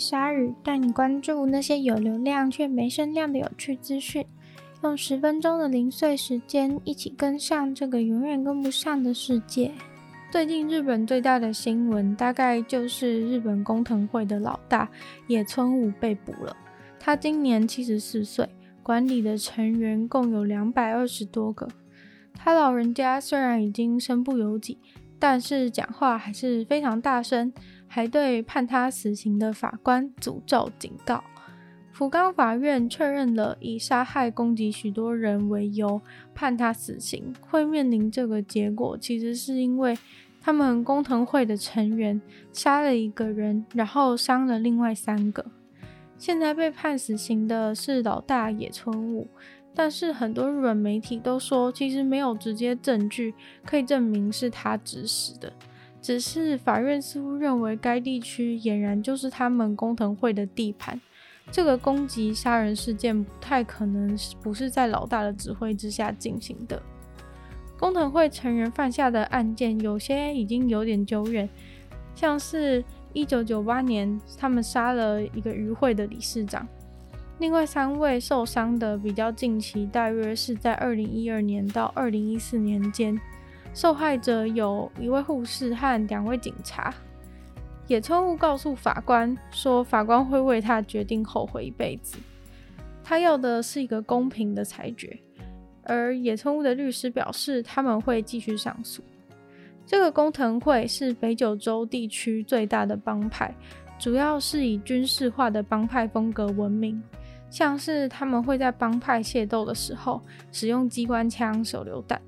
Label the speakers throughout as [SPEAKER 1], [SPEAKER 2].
[SPEAKER 1] 鲨鱼带你关注那些有流量却没声量的有趣资讯，用十分钟的零碎时间，一起跟上这个永远跟不上的世界。最近日本最大的新闻，大概就是日本工藤会的老大野村武被捕了。他今年七十四岁，管理的成员共有两百二十多个。他老人家虽然已经身不由己，但是讲话还是非常大声，还对判他死刑的法官诅咒警告。福冈法院确认了以杀害攻击许多人为由判他死刑，会面临这个结果，其实是因为他们工藤会的成员杀了一个人，然后伤了另外三个。现在被判死刑的是老大野村悟。但是很多日本媒体都说，其实没有直接证据可以证明是他指使的，只是法院似乎认为该地区俨然就是他们工藤会的地盘。这个攻击杀人事件不太可能不是在老大的指挥之下进行的。工藤会成员犯下的案件有些已经有点久远，像是一九九八年他们杀了一个渔会的理事长。另外三位受伤的比较近期，大约是在二零一二年到二零一四年间。受害者有一位护士和两位警察。野村悟告诉法官说，法官会为他决定后悔一辈子。他要的是一个公平的裁决。而野村悟的律师表示，他们会继续上诉。这个工藤会是北九州地区最大的帮派，主要是以军事化的帮派风格闻名。像是他们会在帮派械斗的时候使用机关枪、手榴弹。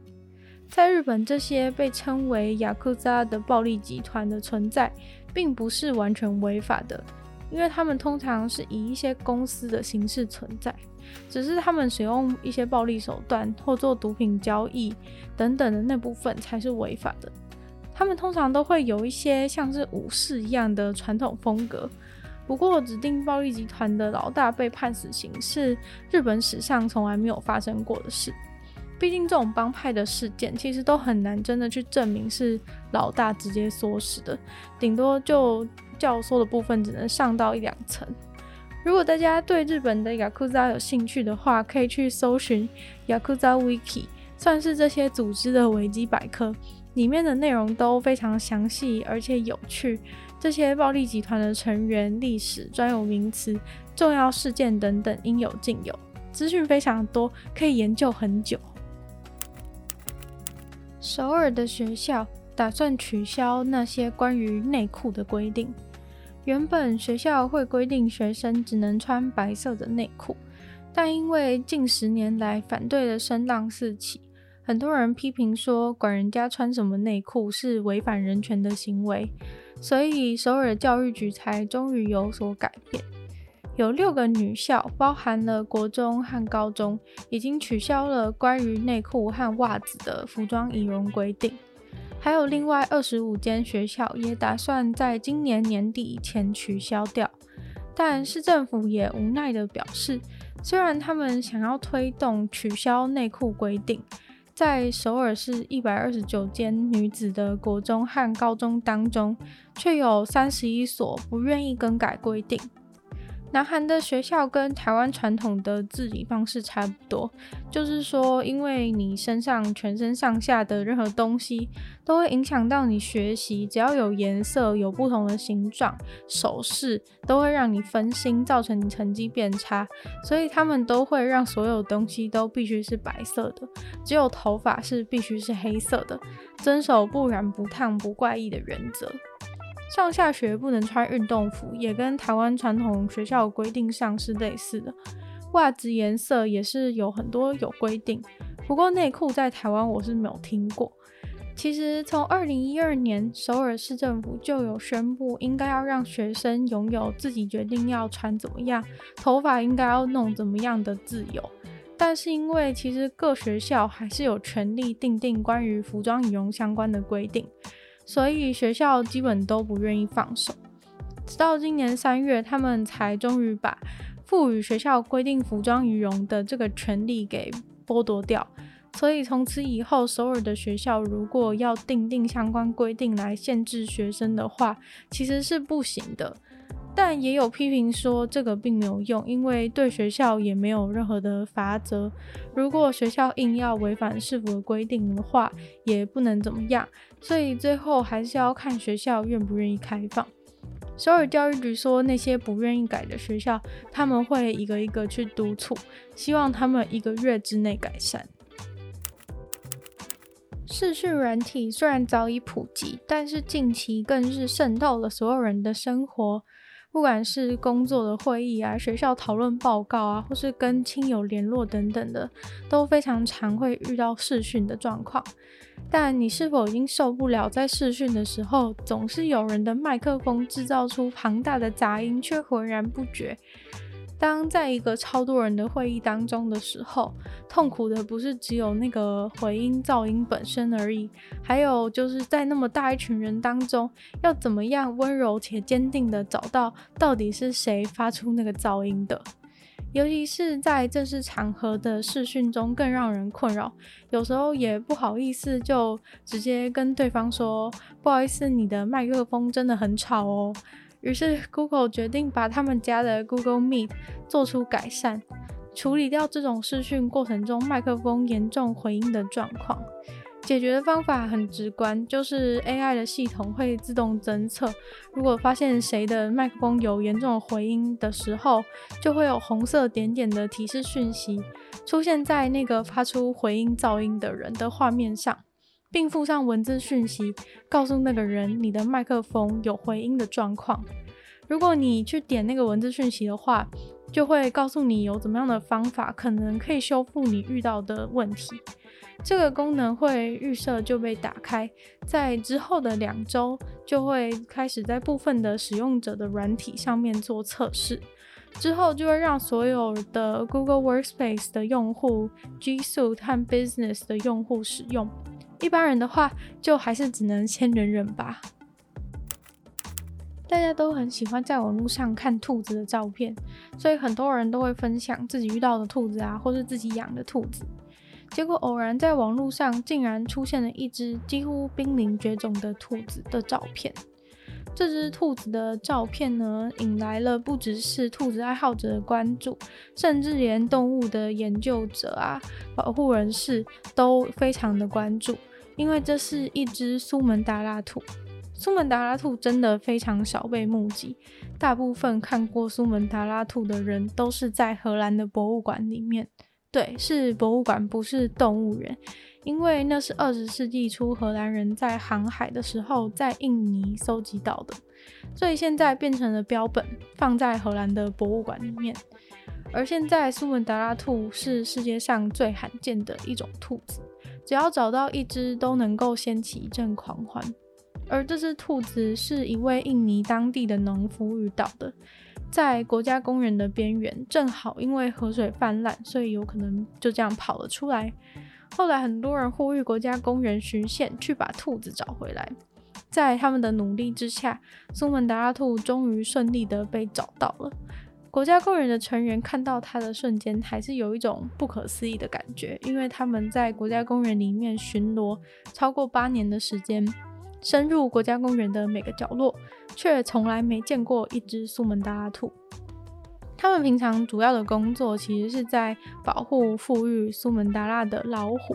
[SPEAKER 1] 在日本，这些被称为雅库扎的暴力集团的存在，并不是完全违法的，因为他们通常是以一些公司的形式存在，只是他们使用一些暴力手段或做毒品交易等等的那部分才是违法的。他们通常都会有一些像是武士一样的传统风格。不过，指定暴力集团的老大被判死刑是日本史上从来没有发生过的事。毕竟，这种帮派的事件其实都很难真的去证明是老大直接唆使的，顶多就教唆的部分只能上到一两层。如果大家对日本的 Yakuza 有兴趣的话，可以去搜寻 Yakuza Wiki，算是这些组织的维基百科，里面的内容都非常详细而且有趣。这些暴力集团的成员、历史、专有名词、重要事件等等应有尽有，资讯非常多，可以研究很久。首尔的学校打算取消那些关于内裤的规定。原本学校会规定学生只能穿白色的内裤，但因为近十年来反对的声浪四起，很多人批评说管人家穿什么内裤是违反人权的行为。所以首尔教育局才终于有所改变，有六个女校，包含了国中和高中，已经取消了关于内裤和袜子的服装仪容规定，还有另外二十五间学校也打算在今年年底前取消掉。但市政府也无奈地表示，虽然他们想要推动取消内裤规定。在首尔市一百二十九间女子的国中和高中当中，却有三十一所不愿意更改规定。南韩的学校跟台湾传统的治理方式差不多，就是说，因为你身上全身上下的任何东西都会影响到你学习，只要有颜色、有不同的形状、手势，都会让你分心，造成你成绩变差。所以他们都会让所有东西都必须是白色的，只有头发是必须是黑色的，遵守不染、不烫、不怪异的原则。上下学不能穿运动服，也跟台湾传统学校规定上是类似的。袜子颜色也是有很多有规定，不过内裤在台湾我是没有听过。其实从二零一二年，首尔市政府就有宣布，应该要让学生拥有自己决定要穿怎么样，头发应该要弄怎么样的自由。但是因为其实各学校还是有权利订定关于服装仪容相关的规定。所以学校基本都不愿意放手，直到今年三月，他们才终于把赋予学校规定服装仪容的这个权利给剥夺掉。所以从此以后，首尔的学校如果要订定相关规定来限制学生的话，其实是不行的。但也有批评说这个并没有用，因为对学校也没有任何的罚则。如果学校硬要违反市府的规定的话，也不能怎么样。所以最后还是要看学校愿不愿意开放。首尔教育局说，那些不愿意改的学校，他们会一个一个去督促，希望他们一个月之内改善。视讯软体虽然早已普及，但是近期更是渗透了所有人的生活。不管是工作的会议啊、学校讨论报告啊，或是跟亲友联络等等的，都非常常会遇到视讯的状况。但你是否已经受不了在视讯的时候，总是有人的麦克风制造出庞大的杂音，却浑然不觉？当在一个超多人的会议当中的时候，痛苦的不是只有那个回音噪音本身而已，还有就是在那么大一群人当中，要怎么样温柔且坚定的找到到底是谁发出那个噪音的。尤其是在正式场合的视讯中，更让人困扰。有时候也不好意思，就直接跟对方说：“不好意思，你的麦克风真的很吵哦。”于是，Google 决定把他们家的 Google Meet 做出改善，处理掉这种视讯过程中麦克风严重回音的状况。解决的方法很直观，就是 AI 的系统会自动侦测，如果发现谁的麦克风有严重的回音的时候，就会有红色点点的提示讯息出现在那个发出回音噪音的人的画面上。并附上文字讯息，告诉那个人你的麦克风有回音的状况。如果你去点那个文字讯息的话，就会告诉你有怎么样的方法可能可以修复你遇到的问题。这个功能会预设就被打开，在之后的两周就会开始在部分的使用者的软体上面做测试，之后就会让所有的 Google Workspace 的用户、G Suite 和 Business 的用户使用。一般人的话，就还是只能先忍忍吧。大家都很喜欢在网络上看兔子的照片，所以很多人都会分享自己遇到的兔子啊，或是自己养的兔子。结果偶然在网络上竟然出现了一只几乎濒临绝种的兔子的照片。这只兔子的照片呢，引来了不只是兔子爱好者的关注，甚至连动物的研究者啊、保护人士都非常的关注。因为这是一只苏门答腊兔，苏门答腊兔真的非常少被目击，大部分看过苏门答腊兔的人都是在荷兰的博物馆里面。对，是博物馆，不是动物园，因为那是二十世纪初荷兰人在航海的时候在印尼搜集到的，所以现在变成了标本，放在荷兰的博物馆里面。而现在苏门答腊兔是世界上最罕见的一种兔子。只要找到一只，都能够掀起一阵狂欢。而这只兔子是一位印尼当地的农夫遇到的，在国家公园的边缘，正好因为河水泛滥，所以有可能就这样跑了出来。后来很多人呼吁国家公园巡线去把兔子找回来，在他们的努力之下，苏门答腊兔终于顺利的被找到了。国家公园的成员看到它的瞬间，还是有一种不可思议的感觉，因为他们在国家公园里面巡逻超过八年的时间，深入国家公园的每个角落，却从来没见过一只苏门答腊兔。他们平常主要的工作其实是在保护富裕苏门答腊的老虎，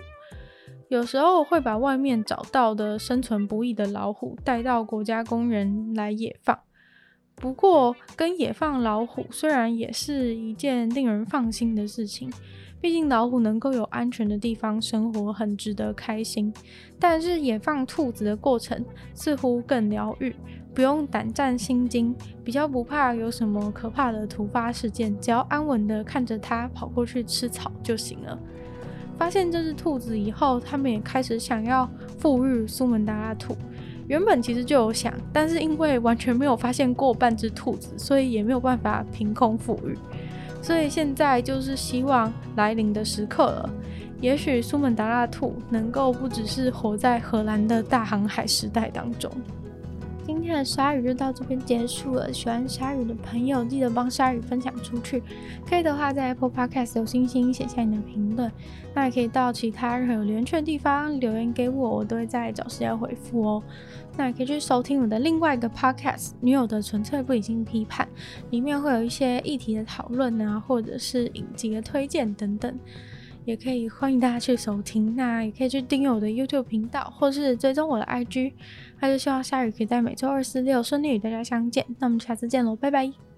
[SPEAKER 1] 有时候会把外面找到的生存不易的老虎带到国家公园来野放。不过，跟野放老虎虽然也是一件令人放心的事情，毕竟老虎能够有安全的地方生活，很值得开心。但是野放兔子的过程似乎更疗愈，不用胆战心惊，比较不怕有什么可怕的突发事件，只要安稳的看着它跑过去吃草就行了。发现这只兔子以后，他们也开始想要复育苏门答腊兔。原本其实就有想，但是因为完全没有发现过半只兔子，所以也没有办法凭空赋予。所以现在就是希望来临的时刻了。也许苏门答腊兔能够不只是活在荷兰的大航海时代当中。今天的鲨鱼就到这边结束了。喜欢鲨鱼的朋友，记得帮鲨鱼分享出去。可以的话，在 Apple Podcast 有星星，写下你的评论。那也可以到其他任何有留言区的地方留言给我，我都会在找时间回复哦。那也可以去收听我的另外一个 Podcast《女友的纯粹不理性批判》，里面会有一些议题的讨论啊，或者是影集的推荐等等。也可以欢迎大家去收听，那也可以去订阅我的 YouTube 频道，或是追踪我的 IG。那就希望下雨可以在每周二、四、六顺利与大家相见。那我们下次见喽，拜拜。